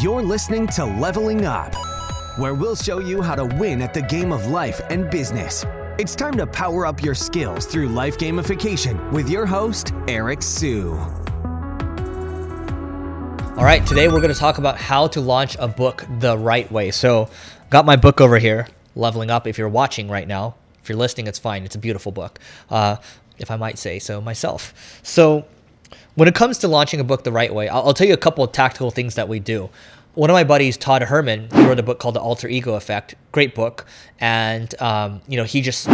You're listening to Leveling Up, where we'll show you how to win at the game of life and business. It's time to power up your skills through life gamification with your host, Eric Siu. All right, today we're going to talk about how to launch a book the right way. So, got my book over here, Leveling Up. If you're watching right now, if you're listening, it's fine. It's a beautiful book, uh, if I might say so myself. So, when it comes to launching a book the right way, I'll, tell you a couple of tactical things that we do. One of my buddies, Todd Herman, he wrote a book called The Alter Ego Effect. Great book, and um, you know he just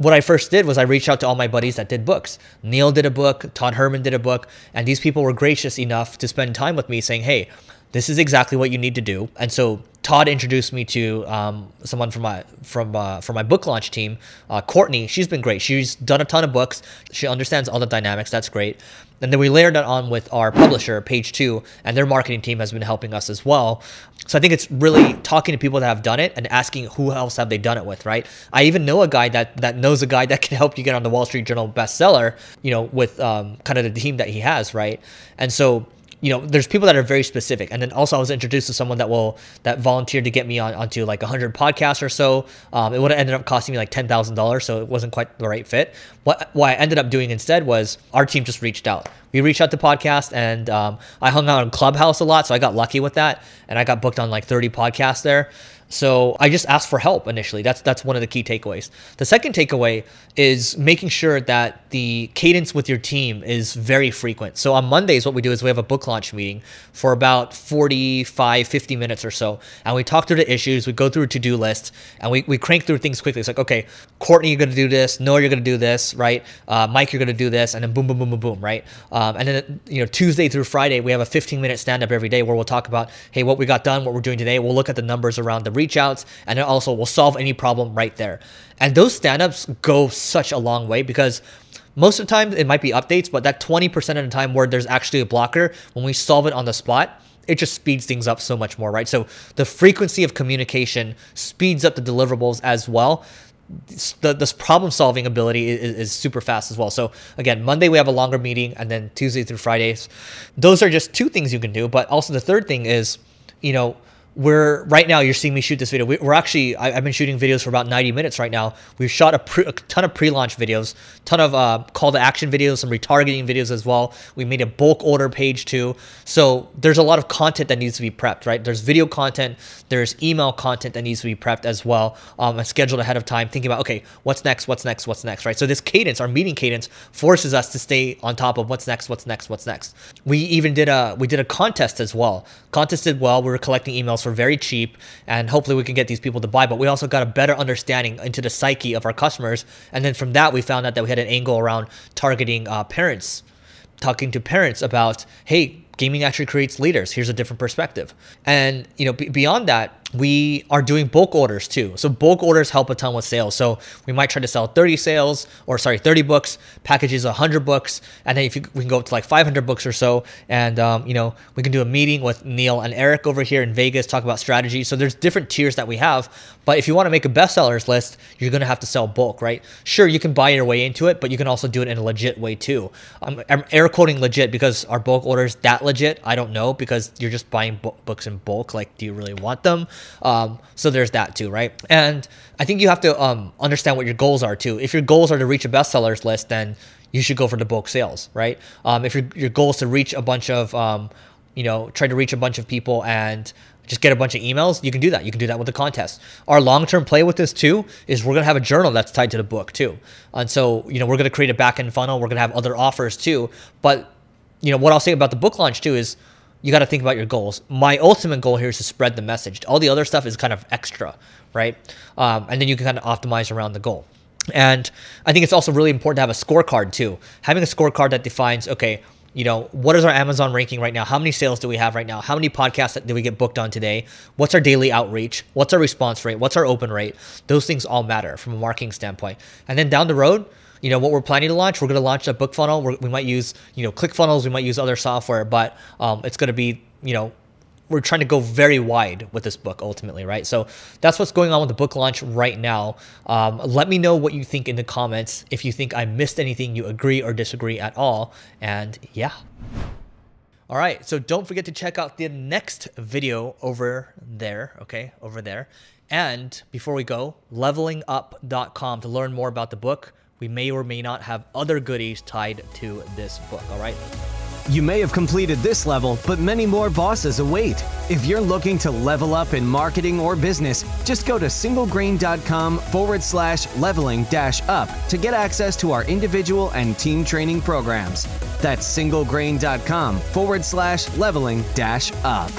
what I first did was I reached out to all my buddies that did books. Neil did a book, Todd Herman did a book, and these people were gracious enough to spend time with me saying, hey, this is exactly what you need to do. And so Todd introduced me to um, someone from my from uh, from my book launch team, uh, Courtney. She's been great. She's done a ton of books. She understands all the dynamics. That's great. And then we layered that on with our publisher, Page Two, and their marketing team has been helping us as well. So I think it's really talking to people that have done it and asking who else have they done it with, right? I even know a guy that that knows a guy that can help you get on the Wall Street Journal bestseller, you know, with um, kind of the team that he has, right? And so you know, there's people that are very specific. And then also I was introduced to someone that will, that volunteered to get me on, onto like 100 podcasts or so. Um, it would have ended up costing me like $10,000. So it wasn't quite the right fit. What, what I ended up doing instead was our team just reached out. We reached out to podcast and um, I hung out in Clubhouse a lot. So I got lucky with that. And I got booked on like 30 podcasts there. So I just asked for help initially. That's that's one of the key takeaways. The second takeaway is making sure that the cadence with your team is very frequent. So on Mondays what we do is we have a book launch meeting for about 45 50 minutes or so and we talk through the issues, we go through a to-do list and we, we crank through things quickly. It's like, okay, Courtney, you're going to do this. Noah, you're going to do this, right? Uh, Mike, you're going to do this and then boom boom boom boom boom, right? Um, and then you know Tuesday through Friday we have a 15 minute stand up every day where we'll talk about hey what we got done, what we're doing today. We'll look at the numbers around the reach outs, and it also we'll solve any problem right there. And those stand-ups go such a long way because most of the time it might be updates, but that 20% of the time where there's actually a blocker, when we solve it on the spot, it just speeds things up so much more, right? So the frequency of communication speeds up the deliverables as well. The, this problem solving ability is, is, super fast as well. So again, Monday we have a longer meeting, and then Tuesday through Fridays. Those are just two things you can do. But also the third thing is, you know, we're right now you're seeing me shoot this video. We, are actually I, have been shooting videos for about 90 minutes right now. We've shot a, pre, a ton of pre-launch videos ton of uh, call to action videos some retargeting videos as well. We made a bulk order page too. So there's a lot of content that needs to be prepped right? There's video content there's email content that needs to be prepped as well um, and scheduled ahead of time thinking about okay what's next what's next what's next right? So this cadence our meeting cadence forces us to stay on top of what's next what's next what's next. We even did a we did a contest as well. Contest did well we were collecting emails for very cheap, and hopefully we can get these people to buy. But we also got a better understanding into the psyche of our customers, and then from that we found out that we had an angle around targeting uh, parents, talking to parents about, hey, gaming actually creates leaders. Here's a different perspective, and you know, b- beyond that, we are doing bulk orders too. So bulk orders help a ton with sales. So we might try to sell 30 sales or sorry, 30 books, packages 100 books, and then if you, we can go up to like 500 books or so, and um, you know we can do a meeting with Neil and Eric over here in Vegas, talk about strategy. So there's different tiers that we have. But if you want to make a bestsellers list, you're gonna have to sell bulk, right? Sure, you can buy your way into it, but you can also do it in a legit way too. I'm, I'm air quoting legit because our bulk orders that legit. I don't know because you're just buying bo- books in bulk. Like, do you really want them? Um, so there's that too, right? And I think you have to um, understand what your goals are too. If your goals are to reach a bestsellers list, then you should go for the bulk sales, right? Um, if your, your goal is to reach a bunch of, um, you know, try to reach a bunch of people and just get a bunch of emails, you can do that. You can do that with the contest. Our long term play with this too is we're gonna have a journal that's tied to the book too. And so, you know, we're gonna create a back end funnel. We're gonna have other offers too. But, you know, what I'll say about the book launch too is you got to think about your goals. My ultimate goal here is to spread the message. All the other stuff is kind of extra, right? Um, and then you can kind of optimize around the goal. And I think it's also really important to have a scorecard too. Having a scorecard that defines, okay, you know, what is our Amazon ranking right now? How many sales do we have right now? How many podcasts did we get booked on today? What's our daily outreach? What's our response rate? What's our open rate? Those things all matter from a marketing standpoint. And then down the road, you know what we're planning to launch we're going to launch a book funnel we're, we might use you know clickfunnels we might use other software but um, it's going to be you know we're trying to go very wide with this book ultimately right so that's what's going on with the book launch right now um, let me know what you think in the comments if you think i missed anything you agree or disagree at all and yeah All right, so don't forget to check out the next video over there, okay, over there. And before we go, levelingup.com to learn more about the book. We may or may not have other goodies tied to this book, all right? You may have completed this level, but many more bosses await. If you're looking to level up in marketing or business, just go to singlegrain.com forward slash leveling dash up to get access to our individual and team training programs. That's singlegrain.com forward slash leveling dash up.